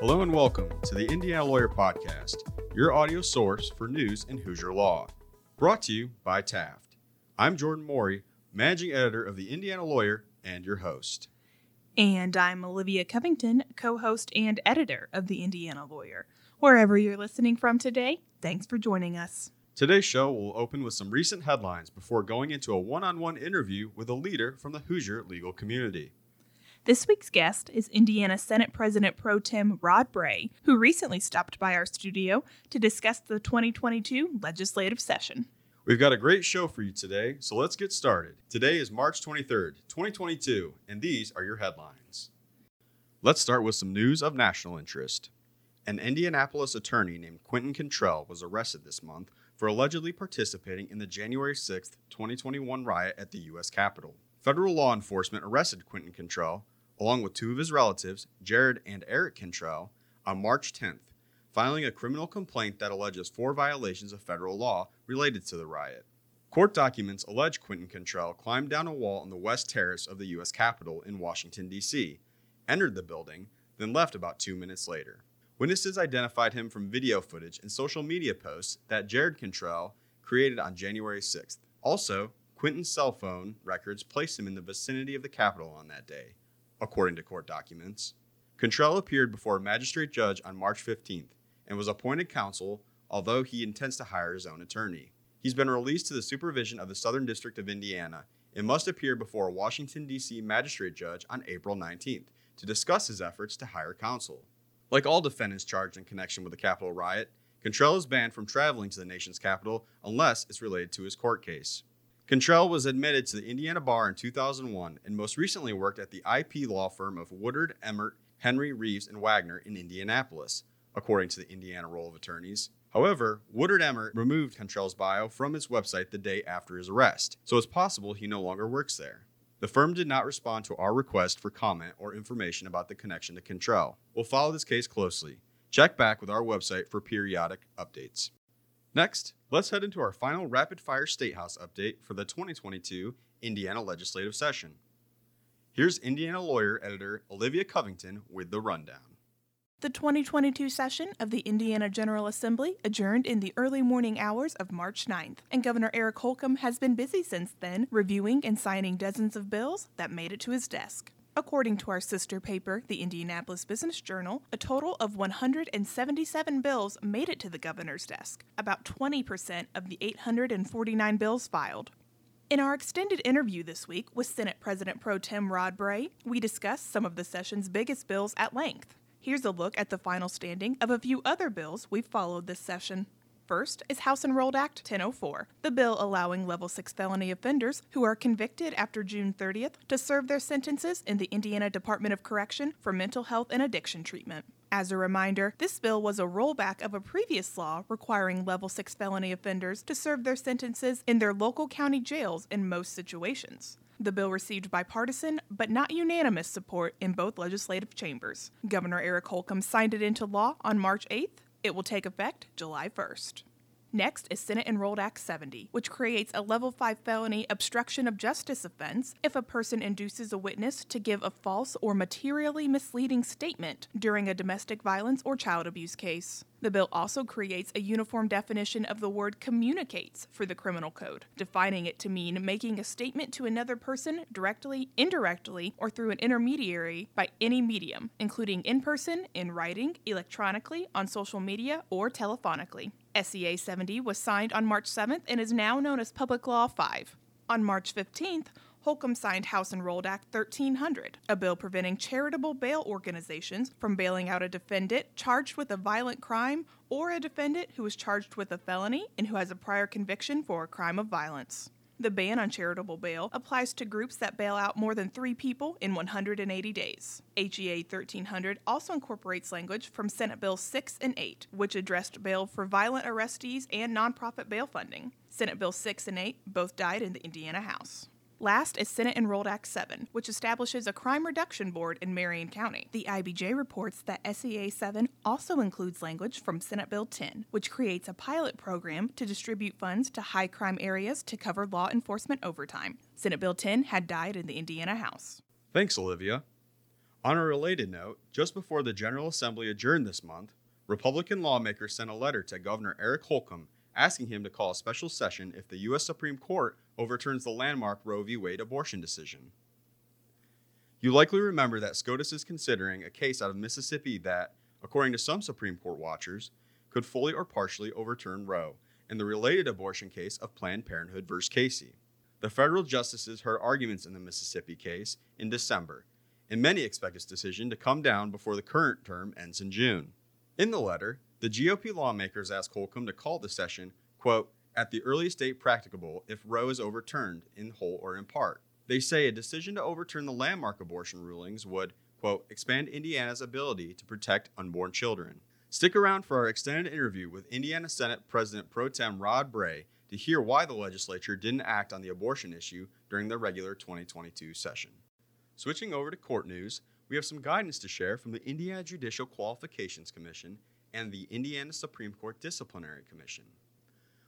Hello and welcome to the Indiana Lawyer Podcast, your audio source for news in Hoosier Law. Brought to you by Taft. I'm Jordan Morey, managing editor of the Indiana Lawyer and your host. And I'm Olivia Covington, co host and editor of the Indiana Lawyer. Wherever you're listening from today, thanks for joining us. Today's show will open with some recent headlines before going into a one on one interview with a leader from the Hoosier legal community. This week's guest is Indiana Senate President Pro Tem Rod Bray, who recently stopped by our studio to discuss the 2022 legislative session. We've got a great show for you today, so let's get started. Today is March 23rd, 2022, and these are your headlines. Let's start with some news of national interest. An Indianapolis attorney named Quentin Cantrell was arrested this month for allegedly participating in the January 6, 2021 riot at the U.S. Capitol. Federal law enforcement arrested Quentin Cantrell along with two of his relatives, Jared and Eric Cantrell, on March 10th, filing a criminal complaint that alleges four violations of federal law related to the riot. Court documents allege Quentin Cantrell climbed down a wall on the west terrace of the U.S. Capitol in Washington, D.C., entered the building, then left about two minutes later. Witnesses identified him from video footage and social media posts that Jared Cantrell created on January 6th. Also, Quentin's cell phone records placed him in the vicinity of the Capitol on that day according to court documents. Cantrell appeared before a magistrate judge on March 15th and was appointed counsel, although he intends to hire his own attorney. He's been released to the supervision of the Southern District of Indiana and must appear before a Washington, D.C. magistrate judge on April 19th to discuss his efforts to hire counsel. Like all defendants charged in connection with the Capitol riot, Cantrell is banned from traveling to the nation's capital unless it's related to his court case. Cantrell was admitted to the Indiana Bar in 2001 and most recently worked at the IP law firm of Woodard, Emhardt, Henry, Reeves, and Wagner in Indianapolis, according to the Indiana Roll of Attorneys. However, Woodard Emhardt removed Cantrell's bio from its website the day after his arrest, so it's possible he no longer works there. The firm did not respond to our request for comment or information about the connection to Cantrell. We'll follow this case closely. Check back with our website for periodic updates. Next, let's head into our final rapid fire State House update for the 2022 Indiana legislative session. Here's Indiana lawyer editor Olivia Covington with the rundown. The 2022 session of the Indiana General Assembly adjourned in the early morning hours of March 9th, and Governor Eric Holcomb has been busy since then, reviewing and signing dozens of bills that made it to his desk. According to our sister paper, the Indianapolis Business Journal, a total of 177 bills made it to the governor's desk, about 20% of the 849 bills filed. In our extended interview this week with Senate President Pro Tem Rod Bray, we discussed some of the session's biggest bills at length. Here's a look at the final standing of a few other bills we've followed this session. First is House Enrolled Act 1004, the bill allowing level 6 felony offenders who are convicted after June 30th to serve their sentences in the Indiana Department of Correction for mental health and addiction treatment. As a reminder, this bill was a rollback of a previous law requiring level 6 felony offenders to serve their sentences in their local county jails in most situations. The bill received bipartisan but not unanimous support in both legislative chambers. Governor Eric Holcomb signed it into law on March 8th, it will take effect July 1st. Next is Senate Enrolled Act 70, which creates a level 5 felony obstruction of justice offense if a person induces a witness to give a false or materially misleading statement during a domestic violence or child abuse case. The bill also creates a uniform definition of the word communicates for the criminal code, defining it to mean making a statement to another person directly, indirectly, or through an intermediary by any medium, including in person, in writing, electronically, on social media, or telephonically. SEA 70 was signed on March 7th and is now known as Public Law 5. On March 15th, Holcomb signed House Enrolled Act 1300, a bill preventing charitable bail organizations from bailing out a defendant charged with a violent crime or a defendant who is charged with a felony and who has a prior conviction for a crime of violence. The ban on charitable bail applies to groups that bail out more than three people in 180 days. HEA 1300 also incorporates language from Senate Bill 6 and 8, which addressed bail for violent arrestees and nonprofit bail funding. Senate Bill 6 and 8 both died in the Indiana House. Last is Senate Enrolled Act 7, which establishes a crime reduction board in Marion County. The IBJ reports that SEA 7 also includes language from Senate Bill 10, which creates a pilot program to distribute funds to high crime areas to cover law enforcement overtime. Senate Bill 10 had died in the Indiana House. Thanks, Olivia. On a related note, just before the General Assembly adjourned this month, Republican lawmakers sent a letter to Governor Eric Holcomb asking him to call a special session if the U.S. Supreme Court overturns the landmark Roe v. Wade abortion decision. You likely remember that SCOTUS is considering a case out of Mississippi that, according to some Supreme Court watchers, could fully or partially overturn Roe and the related abortion case of Planned Parenthood v. Casey. The federal justices heard arguments in the Mississippi case in December, and many expect its decision to come down before the current term ends in June. In the letter, the GOP lawmakers asked Holcomb to call the session, quote, at the earliest date practicable if Roe is overturned in whole or in part. They say a decision to overturn the landmark abortion rulings would, quote, expand Indiana's ability to protect unborn children. Stick around for our extended interview with Indiana Senate President Pro Tem Rod Bray to hear why the legislature didn't act on the abortion issue during the regular 2022 session. Switching over to court news, we have some guidance to share from the Indiana Judicial Qualifications Commission and the Indiana Supreme Court Disciplinary Commission.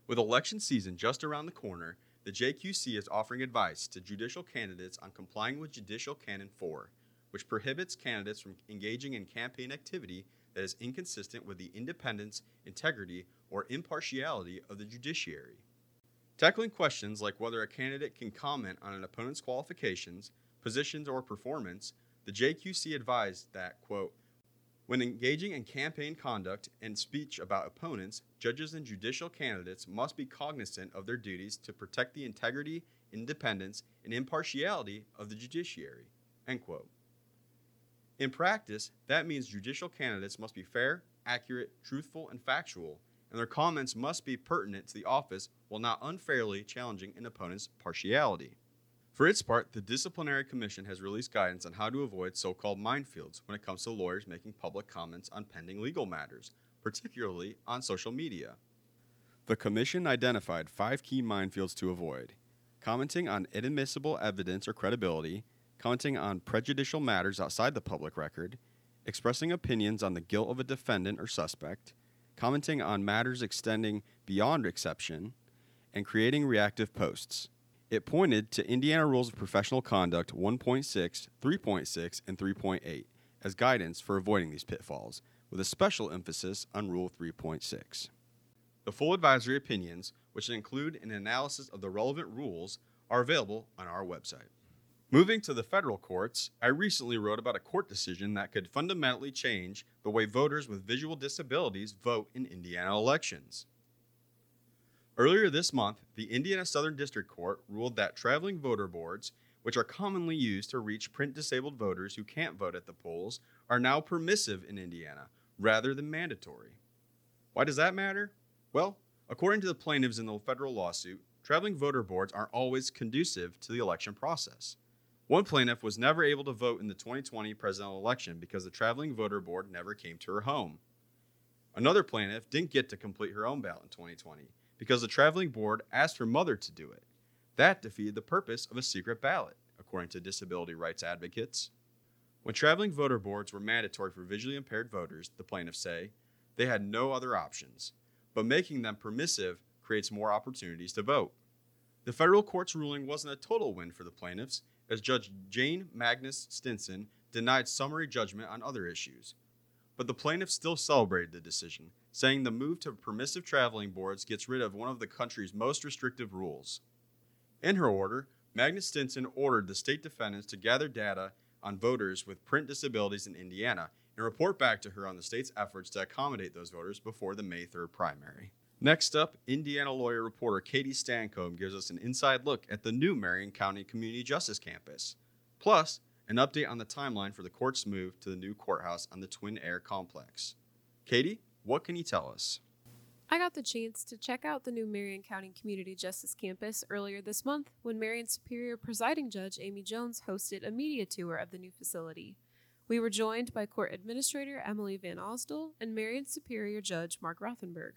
With election season just around the corner, the JQC is offering advice to judicial candidates on complying with Judicial Canon 4, which prohibits candidates from engaging in campaign activity that is inconsistent with the independence, integrity, or impartiality of the judiciary. Tackling questions like whether a candidate can comment on an opponent's qualifications, positions, or performance, the JQC advised that, quote, when engaging in campaign conduct and speech about opponents, judges and judicial candidates must be cognizant of their duties to protect the integrity, independence, and impartiality of the judiciary. End quote. In practice, that means judicial candidates must be fair, accurate, truthful, and factual, and their comments must be pertinent to the office while not unfairly challenging an opponent's partiality. For its part, the Disciplinary Commission has released guidance on how to avoid so called minefields when it comes to lawyers making public comments on pending legal matters, particularly on social media. The Commission identified five key minefields to avoid commenting on inadmissible evidence or credibility, commenting on prejudicial matters outside the public record, expressing opinions on the guilt of a defendant or suspect, commenting on matters extending beyond exception, and creating reactive posts. It pointed to Indiana Rules of Professional Conduct 1.6, 3.6, and 3.8 as guidance for avoiding these pitfalls, with a special emphasis on Rule 3.6. The full advisory opinions, which include an analysis of the relevant rules, are available on our website. Moving to the federal courts, I recently wrote about a court decision that could fundamentally change the way voters with visual disabilities vote in Indiana elections. Earlier this month, the Indiana Southern District Court ruled that traveling voter boards, which are commonly used to reach print disabled voters who can't vote at the polls, are now permissive in Indiana rather than mandatory. Why does that matter? Well, according to the plaintiffs in the federal lawsuit, traveling voter boards aren't always conducive to the election process. One plaintiff was never able to vote in the 2020 presidential election because the traveling voter board never came to her home. Another plaintiff didn't get to complete her own ballot in 2020 because the traveling board asked her mother to do it. That defeated the purpose of a secret ballot, according to disability rights advocates. When traveling voter boards were mandatory for visually impaired voters, the plaintiffs say, they had no other options, but making them permissive creates more opportunities to vote. The federal court's ruling wasn't a total win for the plaintiffs, as Judge Jane Magnus Stinson denied summary judgment on other issues. But the plaintiffs still celebrated the decision, saying the move to permissive traveling boards gets rid of one of the country's most restrictive rules. In her order, Magnus Stinson ordered the state defendants to gather data on voters with print disabilities in Indiana and report back to her on the state's efforts to accommodate those voters before the May 3rd primary. Next up, Indiana lawyer reporter Katie Stancombe gives us an inside look at the new Marion County Community Justice Campus, plus an update on the timeline for the court's move to the new courthouse on the Twin Aire complex. Katie, what can you tell us? I got the chance to check out the new Marion County Community Justice Campus earlier this month when Marion Superior Presiding Judge Amy Jones hosted a media tour of the new facility. We were joined by Court Administrator Emily Van Osdol and Marion Superior Judge Mark Rothenberg.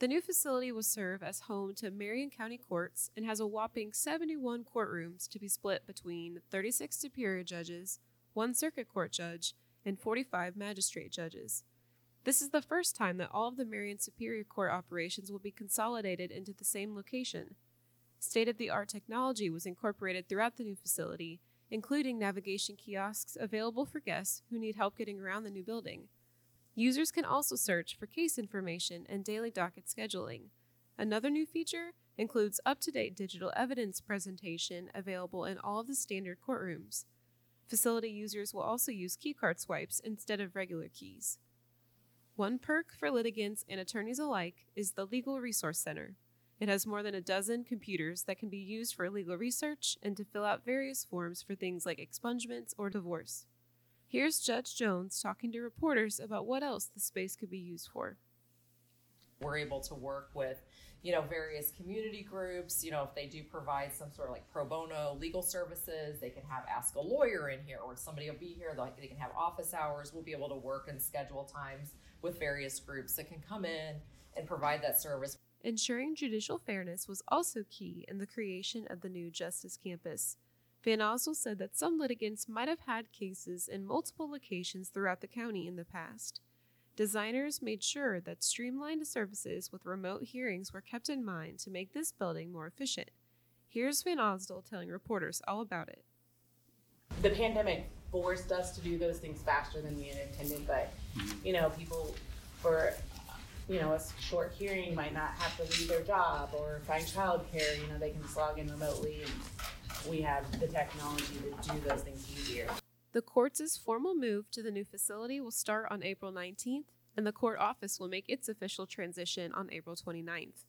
The new facility will serve as home to Marion County Courts and has a whopping 71 courtrooms to be split between 36 Superior Judges, one Circuit Court Judge, and 45 Magistrate Judges. This is the first time that all of the Marion Superior Court operations will be consolidated into the same location. State of the art technology was incorporated throughout the new facility, including navigation kiosks available for guests who need help getting around the new building. Users can also search for case information and daily docket scheduling. Another new feature includes up to date digital evidence presentation available in all of the standard courtrooms. Facility users will also use keycard swipes instead of regular keys. One perk for litigants and attorneys alike is the Legal Resource Center. It has more than a dozen computers that can be used for legal research and to fill out various forms for things like expungements or divorce. Here's Judge Jones talking to reporters about what else the space could be used for. We're able to work with, you know, various community groups. You know, if they do provide some sort of like pro bono legal services, they can have ask a lawyer in here, or somebody will be here. Like they can have office hours. We'll be able to work and schedule times with various groups that can come in and provide that service. Ensuring judicial fairness was also key in the creation of the new Justice Campus. Van Osdol said that some litigants might have had cases in multiple locations throughout the county in the past. Designers made sure that streamlined services with remote hearings were kept in mind to make this building more efficient. Here's Van Osdol telling reporters all about it. The pandemic forced us to do those things faster than we had intended, but you know, people for you know, a short hearing might not have to leave their job or find childcare, you know, they can just log in remotely and we have the technology to do those things easier. The court's formal move to the new facility will start on April 19th, and the court office will make its official transition on April 29th.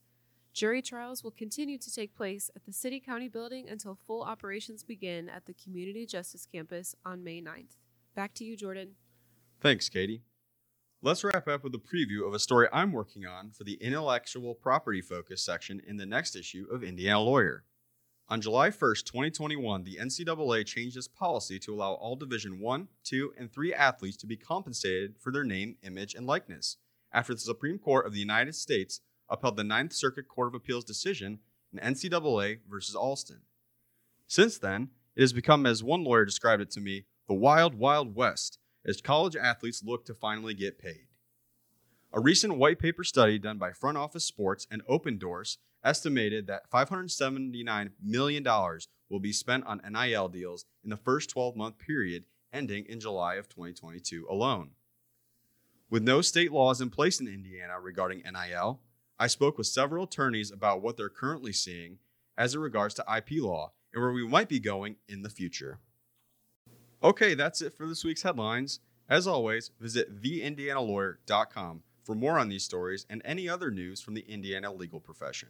Jury trials will continue to take place at the City County building until full operations begin at the Community Justice Campus on May 9th. Back to you, Jordan. Thanks, Katie. Let's wrap up with a preview of a story I'm working on for the intellectual property focus section in the next issue of Indiana Lawyer. On July 1, 2021, the NCAA changed its policy to allow all Division 1, 2, and 3 athletes to be compensated for their name, image, and likeness after the Supreme Court of the United States upheld the Ninth Circuit Court of Appeals decision in NCAA versus Alston. Since then, it has become, as one lawyer described it to me, the wild, wild west as college athletes look to finally get paid. A recent white paper study done by Front Office Sports and Opendorse estimated that $579 million will be spent on NIL deals in the first 12 month period ending in July of 2022 alone. With no state laws in place in Indiana regarding NIL, I spoke with several attorneys about what they're currently seeing as it regards to IP law and where we might be going in the future. Okay, that's it for this week's headlines. As always, visit theindianalawyer.com for more on these stories and any other news from the Indiana legal profession.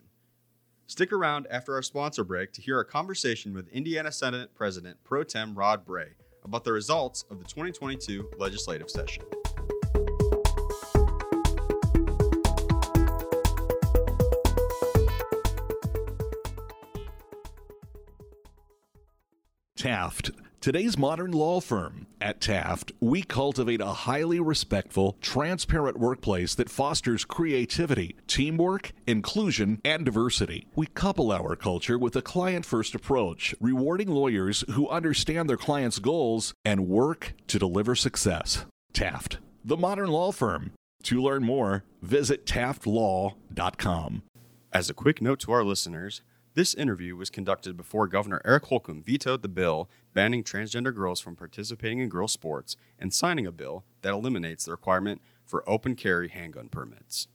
Stick around after our sponsor break to hear a conversation with Indiana Senate President Pro Tem Rod Bray about the results of the 2022 legislative session. Taft, today's modern law firm. At Taft, we cultivate a highly respectful, transparent workplace that fosters creativity, teamwork, inclusion, and diversity. We couple our culture with a client first approach, rewarding lawyers who understand their clients' goals and work to deliver success. Taft, the modern law firm. To learn more, visit taftlaw.com. As a quick note to our listeners, this interview was conducted before Governor Eric Holcomb vetoed the bill banning transgender girls from participating in girl sports and signing a bill that eliminates the requirement for open carry handgun permits.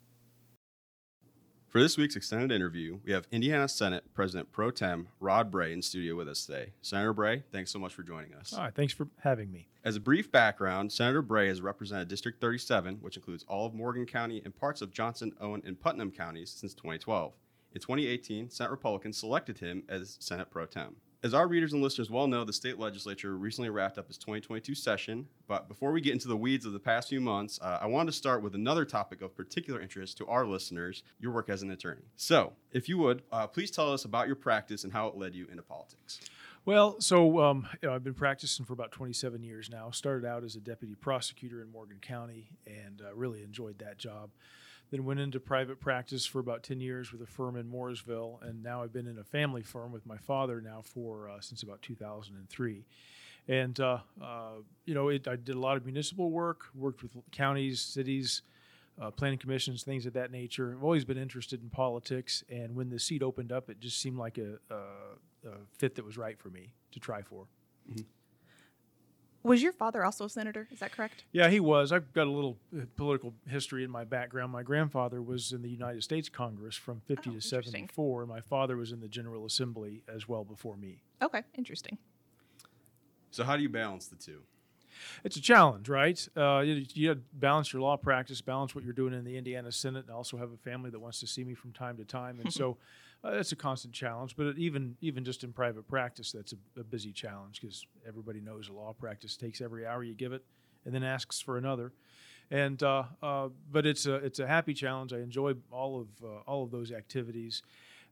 For this week's extended interview, we have Indiana Senate President Pro Tem Rod Bray in studio with us today. Senator Bray, thanks so much for joining us. All right, thanks for having me. As a brief background, Senator Bray has represented District 37, which includes all of Morgan County and parts of Johnson, Owen, and Putnam counties since 2012. In 2018, Senate Republicans selected him as Senate Pro Tem. As our readers and listeners well know, the state legislature recently wrapped up its 2022 session. But before we get into the weeds of the past few months, uh, I wanted to start with another topic of particular interest to our listeners your work as an attorney. So, if you would, uh, please tell us about your practice and how it led you into politics. Well, so um, you know, I've been practicing for about 27 years now. Started out as a deputy prosecutor in Morgan County and uh, really enjoyed that job. Then went into private practice for about 10 years with a firm in Mooresville, and now I've been in a family firm with my father now for uh, since about 2003. And uh, uh, you know, it, I did a lot of municipal work, worked with counties, cities, uh, planning commissions, things of that nature. I've always been interested in politics, and when the seat opened up, it just seemed like a, a, a fit that was right for me to try for. Was your father also a senator? Is that correct? Yeah, he was. I've got a little uh, political history in my background. My grandfather was in the United States Congress from 50 Oh, to 74, and my father was in the General Assembly as well before me. Okay, interesting. So, how do you balance the two? It's a challenge, right? Uh, you, you gotta balance your law practice, balance what you're doing in the Indiana Senate, and also have a family that wants to see me from time to time. And so uh, that's a constant challenge. But even even just in private practice, that's a, a busy challenge because everybody knows a law practice takes every hour you give it, and then asks for another. And uh, uh, but it's a it's a happy challenge. I enjoy all of uh, all of those activities.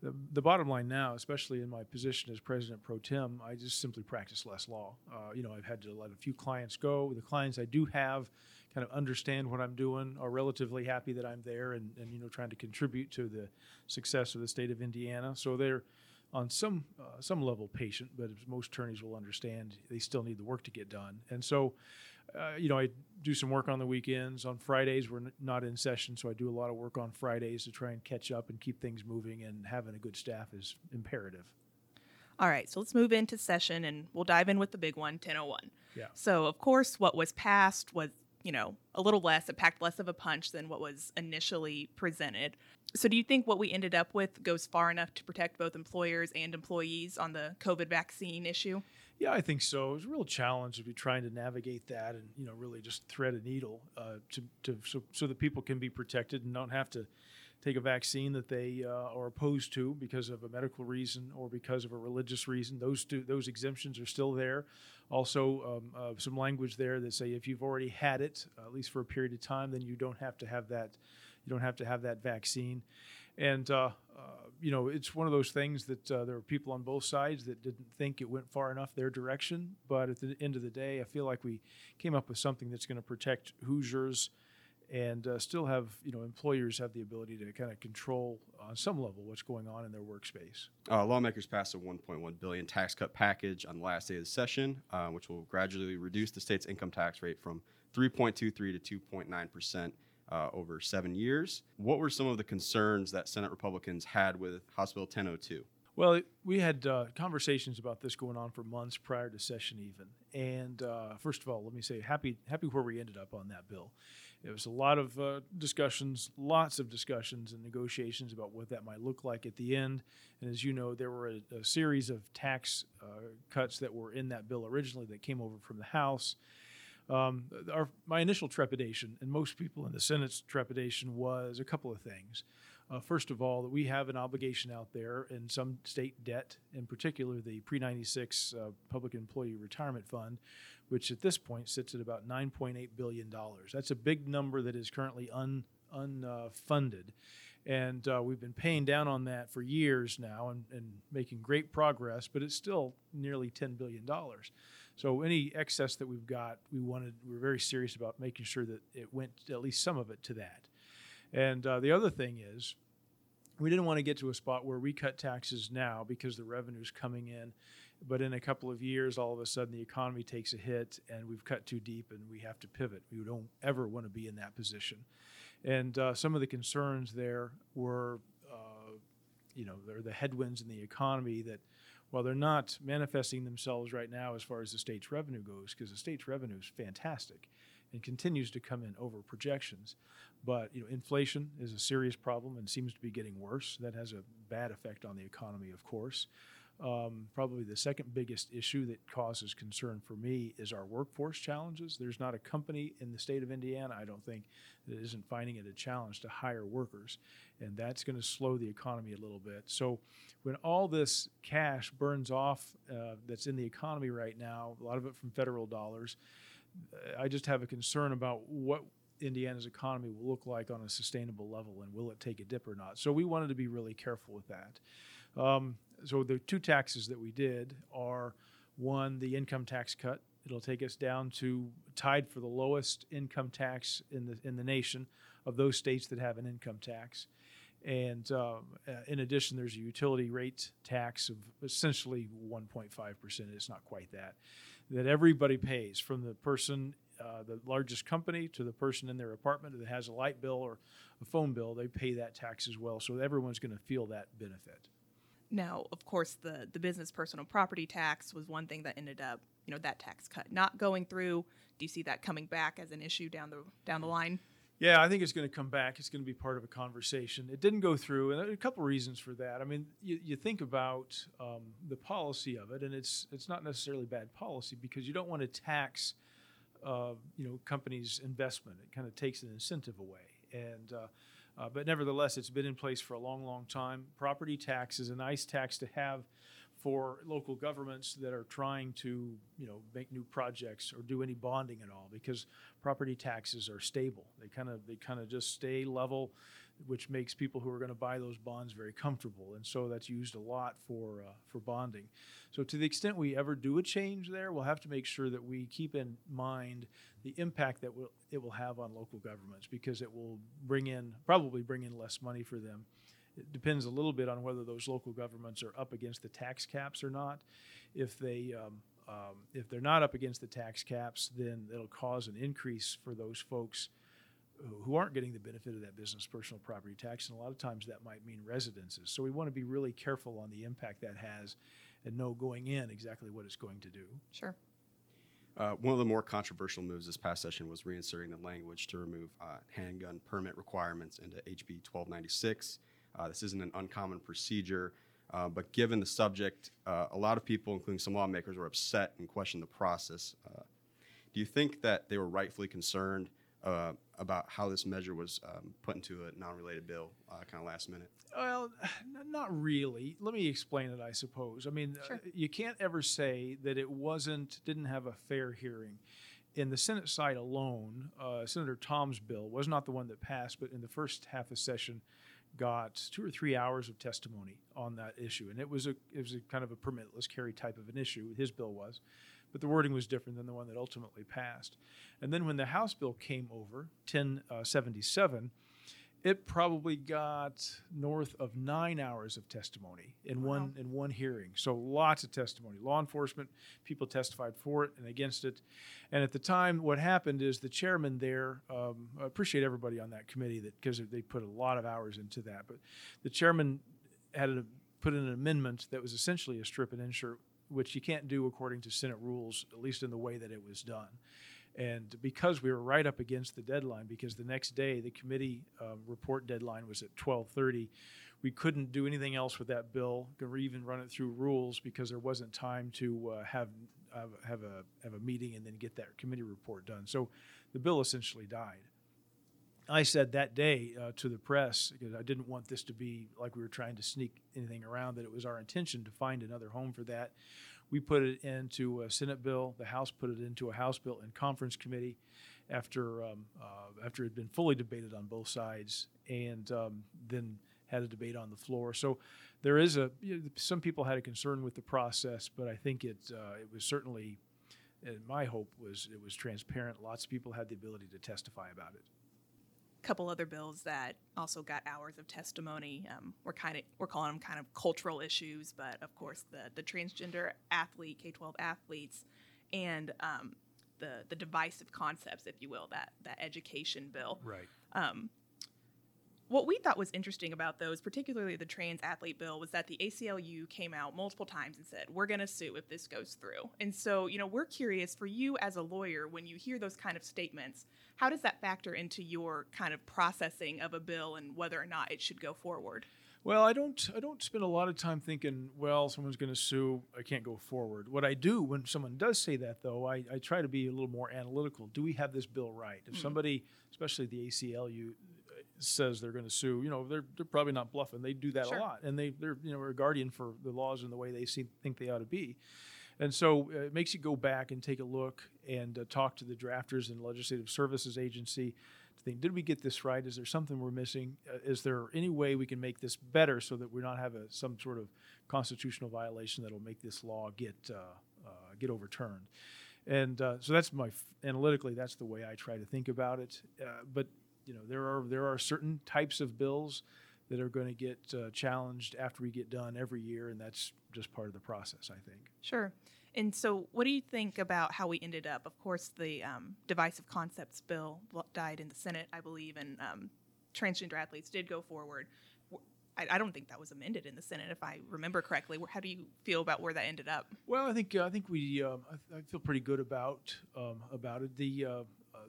The, the bottom line now, especially in my position as president pro tem, I just simply practice less law. Uh, you know, I've had to let a few clients go. The clients I do have kind of understand what I'm doing, are relatively happy that I'm there, and, and you know, trying to contribute to the success of the state of Indiana. So they're on some uh, some level patient, but as most attorneys will understand, they still need the work to get done. And so, uh, you know, I do some work on the weekends. On Fridays, we're n- not in session, so I do a lot of work on Fridays to try and catch up and keep things moving. And having a good staff is imperative. All right, so let's move into session and we'll dive in with the big one, 1001. Yeah. So, of course, what was passed was, you know, a little less, it packed less of a punch than what was initially presented. So, do you think what we ended up with goes far enough to protect both employers and employees on the COVID vaccine issue? Yeah, I think so. It was a real challenge to be trying to navigate that and you know really just thread a needle uh, to, to so, so that people can be protected and don't have to take a vaccine that they uh, are opposed to because of a medical reason or because of a religious reason. Those two, those exemptions are still there. Also, um, uh, some language there that say if you've already had it, uh, at least for a period of time, then you don't have to have that. You don't have to have that vaccine. And uh, uh, you know, it's one of those things that uh, there are people on both sides that didn't think it went far enough their direction. But at the end of the day, I feel like we came up with something that's going to protect Hoosiers and uh, still have you know employers have the ability to kind of control on some level what's going on in their workspace. Uh, lawmakers passed a 1.1 billion tax cut package on the last day of the session, uh, which will gradually reduce the state's income tax rate from 3.23 to 2.9 percent uh, over seven years. What were some of the concerns that Senate Republicans had with House Bill 1002? Well, we had uh, conversations about this going on for months prior to session, even. And uh, first of all, let me say happy happy where we ended up on that bill. It was a lot of uh, discussions, lots of discussions and negotiations about what that might look like at the end. And as you know, there were a, a series of tax uh, cuts that were in that bill originally that came over from the House. Um, our, my initial trepidation, and most people in the Senate's trepidation, was a couple of things. Uh, first of all, that we have an obligation out there in some state debt, in particular the pre 96 uh, Public Employee Retirement Fund, which at this point sits at about $9.8 billion. That's a big number that is currently un, unfunded. and uh, we've been paying down on that for years now and, and making great progress, but it's still nearly $10 billion. So any excess that we've got, we wanted, we're very serious about making sure that it went at least some of it to that. And uh, the other thing is, we didn't want to get to a spot where we cut taxes now because the revenue's coming in, but in a couple of years, all of a sudden the economy takes a hit and we've cut too deep and we have to pivot. We don't ever want to be in that position. And uh, some of the concerns there were, uh, you know, there are the headwinds in the economy that, while they're not manifesting themselves right now as far as the state's revenue goes, because the state's revenue is fantastic and continues to come in over projections. But you know, inflation is a serious problem and seems to be getting worse. That has a bad effect on the economy, of course. Um, probably the second biggest issue that causes concern for me is our workforce challenges. There's not a company in the state of Indiana, I don't think, that isn't finding it a challenge to hire workers, and that's going to slow the economy a little bit. So, when all this cash burns off uh, that's in the economy right now, a lot of it from federal dollars, I just have a concern about what Indiana's economy will look like on a sustainable level and will it take a dip or not. So we wanted to be really careful with that. Um, so the two taxes that we did are one, the income tax cut. It'll take us down to tied for the lowest income tax in the in the nation of those states that have an income tax. And um, uh, in addition, there's a utility rate tax of essentially 1.5 percent. It's not quite that that everybody pays from the person, uh, the largest company, to the person in their apartment that has a light bill or a phone bill. They pay that tax as well. So everyone's going to feel that benefit. Now, of course, the the business personal property tax was one thing that ended up, you know, that tax cut not going through. Do you see that coming back as an issue down the down the line? Yeah, I think it's going to come back. It's going to be part of a conversation. It didn't go through, and a couple reasons for that. I mean, you, you think about um, the policy of it, and it's it's not necessarily bad policy because you don't want to tax, uh, you know, companies' investment. It kind of takes an incentive away, and uh, uh, but nevertheless, it's been in place for a long, long time. Property tax is a nice tax to have for local governments that are trying to, you know, make new projects or do any bonding at all, because property taxes are stable. They kind of they kind of just stay level, which makes people who are going to buy those bonds very comfortable, and so that's used a lot for uh, for bonding. So to the extent we ever do a change there, we'll have to make sure that we keep in mind the impact that will, it will have on local governments because it will bring in probably bring in less money for them. It depends a little bit on whether those local governments are up against the tax caps or not. If they um, um, if they're not up against the tax caps, then it'll cause an increase for those folks who aren't getting the benefit of that business personal property tax, and a lot of times that might mean residences. So we want to be really careful on the impact that has, and know going in exactly what it's going to do. Sure. Uh, one of the more controversial moves this past session was reinserting the language to remove uh, handgun permit requirements into HB 1296. Uh, this isn't an uncommon procedure, uh, but given the subject, uh, a lot of people, including some lawmakers, were upset and questioned the process. Uh, do you think that they were rightfully concerned uh, about how this measure was um, put into a non-related bill, uh, kind of last minute? Well, n- not really. Let me explain it. I suppose. I mean, Sure. uh, you can't ever say that it wasn't didn't have a fair hearing. In the Senate side alone, uh, Senator Tomes' bill was not the one that passed, but in the first half of session, got two or three hours of testimony on that issue, and it was a it was a kind of a permitless carry type of an issue. His bill was, but the wording was different than the one that ultimately passed. And then when the House bill came over, 1077, it probably got north of nine hours of testimony in one in one hearing. So lots of testimony. Law enforcement people testified for it and against it. And at the time, what happened is the chairman there. Um, I appreciate everybody on that committee that because they put a lot of hours into that. But the chairman had a, put in an amendment that was essentially a strip and insert, which you can't do according to Senate rules, at least in the way that it was done. And because we were right up against the deadline, because the next day the committee um, report deadline was at 12:30, we couldn't do anything else with that bill, or even run it through rules because there wasn't time to uh, have have a have a meeting and then get that committee report done. So the bill essentially died. I said that day uh, to the press because I didn't want this to be like we were trying to sneak anything around. That it was our intention to find another home for that. We put it into a Senate bill. The House put it into a House bill in conference committee after um, uh, after it had been fully debated on both sides, and um, then had a debate on the floor. So there is a you know, some people had a concern with the process, but I think it uh, it was certainly. And my hope was it was transparent. Lots of people had the ability to testify about it. Couple other bills that also got hours of testimony. Um, we're kind of we're calling them kind of cultural issues, but of course the the transgender athlete K twelve athletes and um, the the divisive concepts, if you will, that that education bill. Right. Um, what we thought was interesting about those, particularly the trans athlete bill, was that the ACLU came out multiple times and said, we're going to sue if this goes through. And so, you know, we're curious for you as a lawyer, when you hear those kind of statements, how does that factor into your kind of processing of a bill and whether or not it should go forward? Well, I don't. I don't spend a lot of time thinking. Well, someone's going to sue. I can't go forward. What I do when someone does say that, though, I, I try to be a little more analytical. Do we have this bill right? If hmm. somebody, especially the ACLU, says they're going to sue, you know, they're they're probably not bluffing. They do that Sure. a lot, and they they're you know a guardian for the laws and the way they see, think they ought to be. And so uh, it makes you go back and take a look and uh, talk to the drafters and legislative services agency to think, did we get this right? Is there something we're missing? Uh, is there any way we can make this better so that we're not have a, some sort of constitutional violation that'll make this law get uh, uh, get overturned? And uh, so that's my f- analytically that's the way I try to think about it. Uh, but you know there are there are certain types of bills that are going to get uh, challenged after we get done every year, and that's just part of the process, I think. Sure. And so, what do you think about how we ended up? Of course, the um, divisive concepts bill died in the Senate, I believe, and um, transgender athletes did go forward. I don't think that was amended in the Senate, if I remember correctly. How do you feel about where that ended up? Well, I think uh, I think we um, I, I feel pretty good about um, about it. The uh, uh,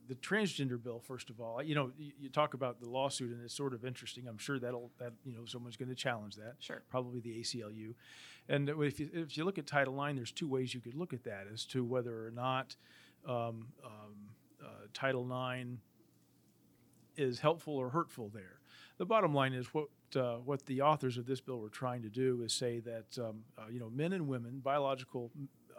the transgender bill, first of all, you know, you, you, talk about the lawsuit, and it's sort of interesting. I'm sure that'll that you know someone's going to challenge that. Sure. Probably the ACLU, and if you, if you look at Title IX, there's two ways you could look at that as to whether or not um, um uh, Title IX is helpful or hurtful there. The bottom line is what uh, what the authors of this bill were trying to do is say that um, uh, you know men and women, biological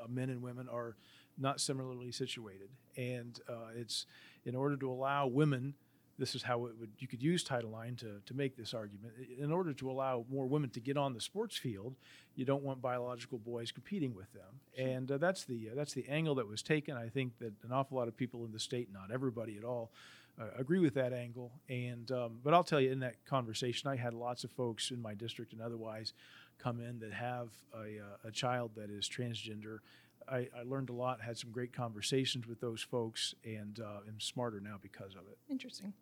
uh, men and women, are not similarly situated, and uh, it's in order to allow women. This is how it would you could use Title IX to, to make this argument. In order to allow more women to get on the sports field, you don't want biological boys competing with them, sure. and uh, that's the that's the angle that was taken. I think that an awful lot of people in the state, not everybody at all, uh, agree with that angle. And um, but I'll tell you, in that conversation, I had lots of folks in my district and otherwise come in that have a, uh, a child that is transgender. I, I, learned a lot, had some great conversations with those folks, and uh, am smarter now because of it. Interesting.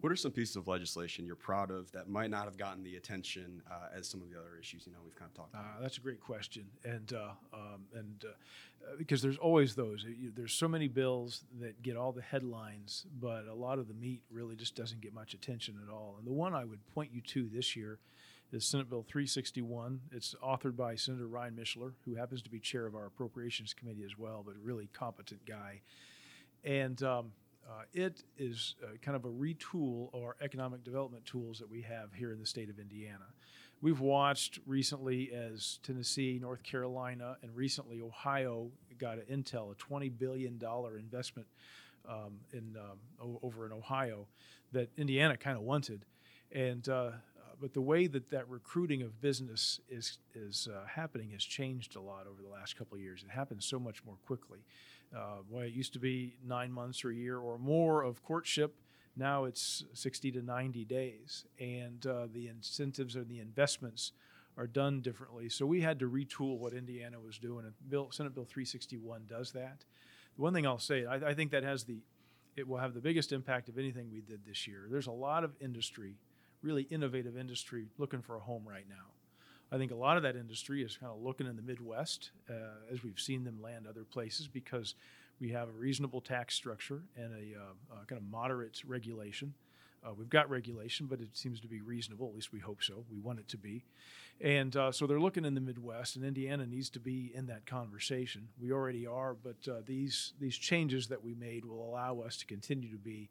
What are some pieces of legislation you're proud of that might not have gotten the attention uh, as some of the other issues you know we've kind of talked about? Uh, that's a great question, and uh, um, and uh, because there's always those. There's so many bills that get all the headlines, but a lot of the meat really just doesn't get much attention at all. And the one I would point you to this year is Senate Bill 361. It's authored by Senator Ryan Mishler, who happens to be chair of our Appropriations Committee as well, but a really competent guy, and um, uh, it is uh, kind of a retool of our economic development tools that we have here in the state of Indiana. We've watched recently as Tennessee, North Carolina, and recently Ohio got an Intel, a $20 billion investment um, in, um, over in Ohio that Indiana kind of wanted. And uh, but the way that that recruiting of business is is uh, happening has changed a lot over the last couple of years. It happens so much more quickly. Uh, boy, it used to be nine months or a year or more of courtship. Now it's 60 to 90 days, and uh, the incentives and the investments are done differently. So we had to retool what Indiana was doing, and Bill, Senate Bill 361 does that. The one thing I'll say, I, I think that has the, it will have the biggest impact of anything we did this year. There's a lot of industry, really innovative industry, looking for a home right now. I think a lot of that industry is kind of looking in the Midwest uh, as we've seen them land other places because we have a reasonable tax structure and a uh, kind of moderate regulation. Uh, we've got regulation, but it seems to be reasonable. At least we hope so. We want it to be. And uh, so they're looking in the Midwest, and Indiana needs to be in that conversation. We already are, but uh, these these changes that we made will allow us to continue to be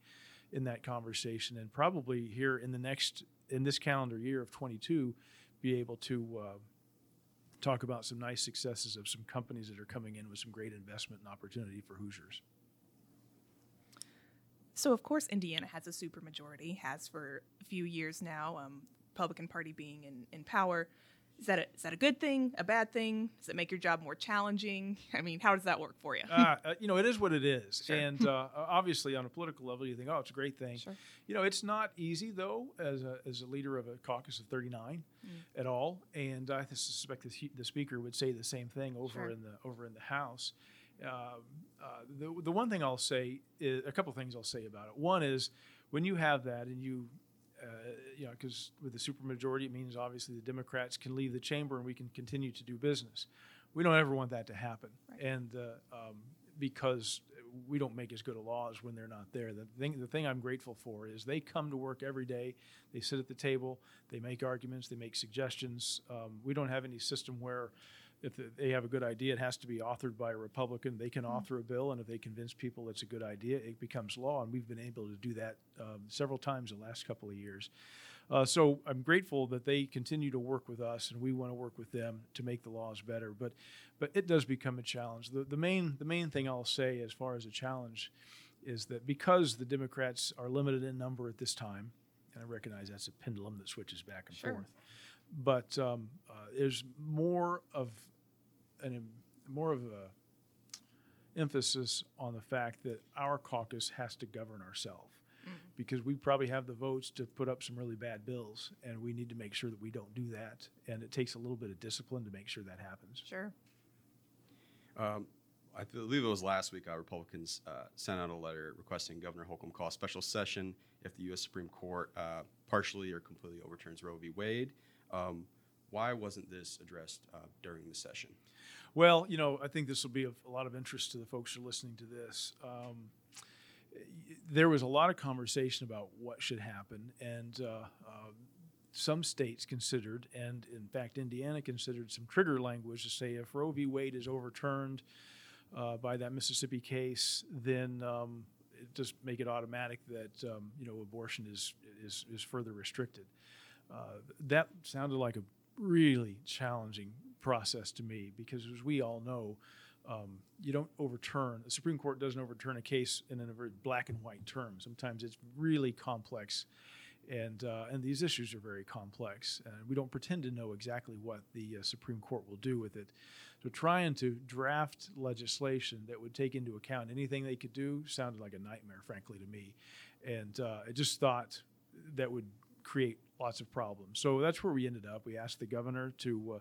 in that conversation, and probably here in the next in this calendar year of 22 be able to uh, talk about some nice successes of some companies that are coming in with some great investment and opportunity for Hoosiers. So, of course, Indiana has a supermajority, has for a few years now, um, Republican Party being in, in power. Is that a, is that a good thing? A bad thing? Does it make your job more challenging? I mean, how does that work for you? uh, uh, you know, it is what it is, sure. and uh, obviously, on a political level, you think, oh, it's a great thing. Sure. You know, it's not easy though, as a, as a leader of a caucus of 39 mm. at all, and I suspect the, the speaker would say the same thing over sure. in the over in the House. Um, uh, the the one thing I'll say is a couple things I'll say about it. One is when you have that and you uh, you know, because with the supermajority, it means obviously the Democrats can leave the chamber and we can continue to do business. We don't ever want that to happen, right. and uh, um, because we don't make as good a laws when they're not there. The thing, the thing I'm grateful for is they come to work every day. They sit at the table. They make arguments. They make suggestions. Um, we don't have any system where if they have a good idea, it has to be authored by a Republican. They can mm-hmm. author a bill, and if they convince people it's a good idea, it becomes law. And we've been able to do that um, several times the last couple of years. Uh, so I'm grateful that they continue to work with us, and we want to work with them to make the laws better. But, but it does become a challenge. The, the main the main thing I'll say as far as a challenge is that because the Democrats are limited in number at this time, and I recognize that's a pendulum that switches back and sure. forth but um, uh, there's more of an more of a emphasis on the fact that our caucus has to govern ourselves mm-hmm. because we probably have the votes to put up some really bad bills and we need to make sure that we don't do that and it takes a little bit of discipline to make sure that happens sure um, I believe it was last week, uh, Republicans uh, sent out a letter requesting Governor Holcomb call a special session if the U.S. Supreme Court uh, partially or completely overturns Roe v. Wade. Um, why wasn't this addressed uh, during the session? Well, you know, I think this will be of a lot of interest to the folks who are listening to this. Um, there was a lot of conversation about what should happen, and uh, uh, some states considered, and in fact, Indiana considered some trigger language to say if Roe v. Wade is overturned uh, by that Mississippi case, then um, just make it automatic that um, you know abortion is is is further restricted. Uh, that sounded like a really challenging process to me because, as we all know, um, you don't overturn the Supreme Court doesn't overturn a case in a very black and white term. Sometimes it's really complex, and uh, and these issues are very complex. And we don't pretend to know exactly what the uh, Supreme Court will do with it. So trying to draft legislation that would take into account anything they could do sounded like a nightmare, frankly, to me. And uh, I just thought that would create lots of problems. So that's where we ended up. We asked the governor to uh,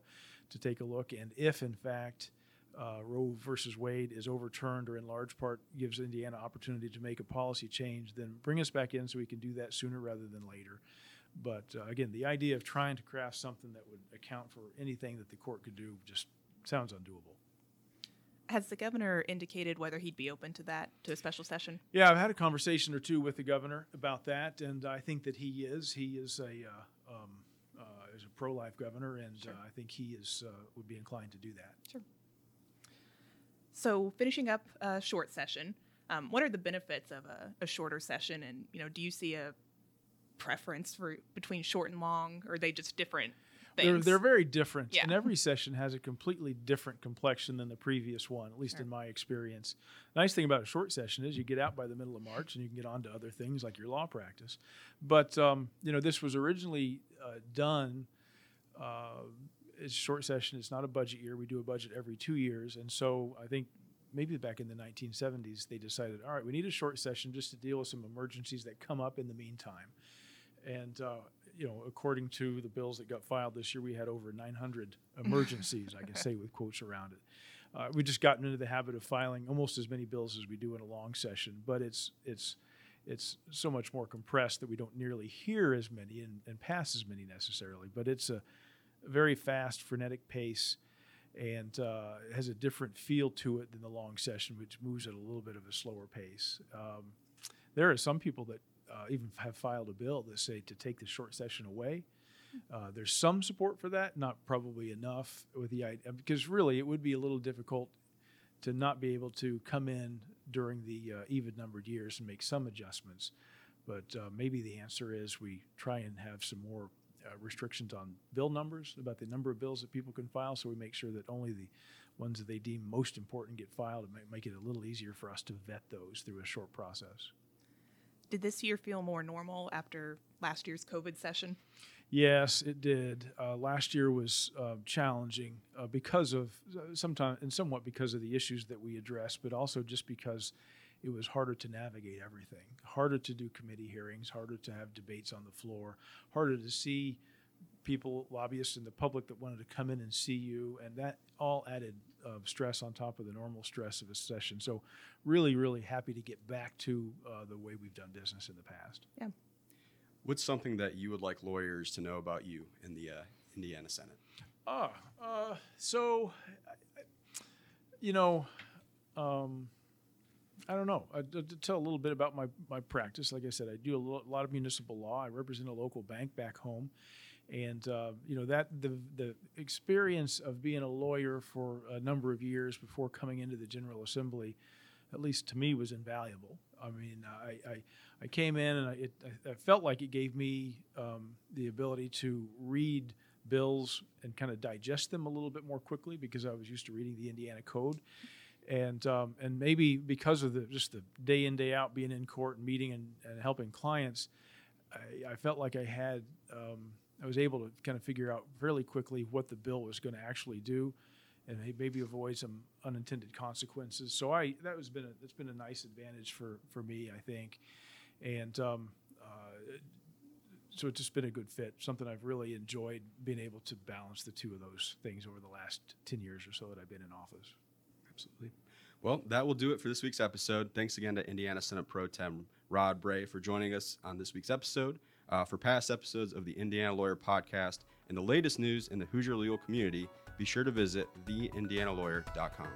to take a look, and if in fact uh, Roe versus Wade is overturned or in large part gives Indiana opportunity to make a policy change, then bring us back in so we can do that sooner rather than later. But uh, again, the idea of trying to craft something that would account for anything that the court could do just sounds undoable. Has the governor indicated whether he'd be open to that, to a special session? Yeah, I've had a conversation or two with the governor about that, and I think that he is. He is a uh, um, uh, is a pro-life governor, and Sure. uh, I think he is uh, would be inclined to do that. Sure. So, finishing up a short session, um, what are the benefits of a, a shorter session? And you know, do you see a preference for between short and long, or are they just different They're, they're very different, Yeah. and every session has a completely different complexion than the previous one, at least Sure. in my experience. Nice thing about a short session is you get out by the middle of March and you can get on to other things like your law practice. But um, you know, this was originally uh, done. Uh, it's a short session. It's not a budget year. We do a budget every two years, and so I think maybe back in the 1970s they decided, all right, we need a short session just to deal with some emergencies that come up in the meantime. And uh, you know, according to the bills that got filed this year, we had over 900 emergencies. I can say with quotes around it. Uh, we just gotten into the habit of filing almost as many bills as we do in a long session, but it's it's it's so much more compressed that we don't nearly hear as many and, and pass as many necessarily. But it's a very fast, frenetic pace, and uh, has a different feel to it than the long session, which moves at a little bit of a slower pace. Um, there are some people that uh, even have filed a bill that say to take the short session away. Uh, there's some support for that, not probably enough with the idea, because really it would be a little difficult to not be able to come in during the uh, even numbered years and make some adjustments. But uh, maybe the answer is we try and have some more uh, restrictions on bill numbers, about the number of bills that people can file, so we make sure that only the ones that they deem most important get filed and make, make it a little easier for us to vet those through a short process. Did this year feel more normal after last year's COVID session? Yes, it did. Uh, last year was uh, challenging uh, because of sometimes and somewhat because of the issues that we addressed, but also just because it was harder to navigate everything, harder to do committee hearings, harder to have debates on the floor, harder to see people, lobbyists, and the public that wanted to come in and see you, and that all added uh, stress on top of the normal stress of a session. So, really, really happy to get back to uh, the way we've done business in the past. Yeah. What's something that you would like lawyers to know about you in the uh, Indiana Senate? Ah, uh, so, I- I- you know, um, I don't know. I, to to tell a little bit about my, my practice, like I said, I do a lot of municipal law. I represent a local bank back home, and uh, you know that the the experience of being a lawyer for a number of years before coming into the General Assembly, at least to me, was invaluable. I mean, I I, I came in and I, it, I, felt like it gave me um, the ability to read bills and kind of digest them a little bit more quickly because I was used to reading the Indiana Code, and um, and maybe because of the just the day in day out being in court and meeting and, and helping clients, I, I felt like I had um, I was able to kind of figure out fairly quickly what the bill was going to actually do, and maybe avoid some unintended consequences. So I that has been a, that's been a nice advantage for for me I think, and. Um, uh, so it's just been a good fit. Something I've really enjoyed being able to balance the two of those things over the last ten years or so that I've been in office. Absolutely. Well, that will do it for this week's episode. Thanks again to Indiana Senate Pro Tem Rod Bray for joining us on this week's episode. Uh, for past episodes of the Indiana Lawyer Podcast and the latest news in the Hoosier legal community, be sure to visit theindianalawyer.com.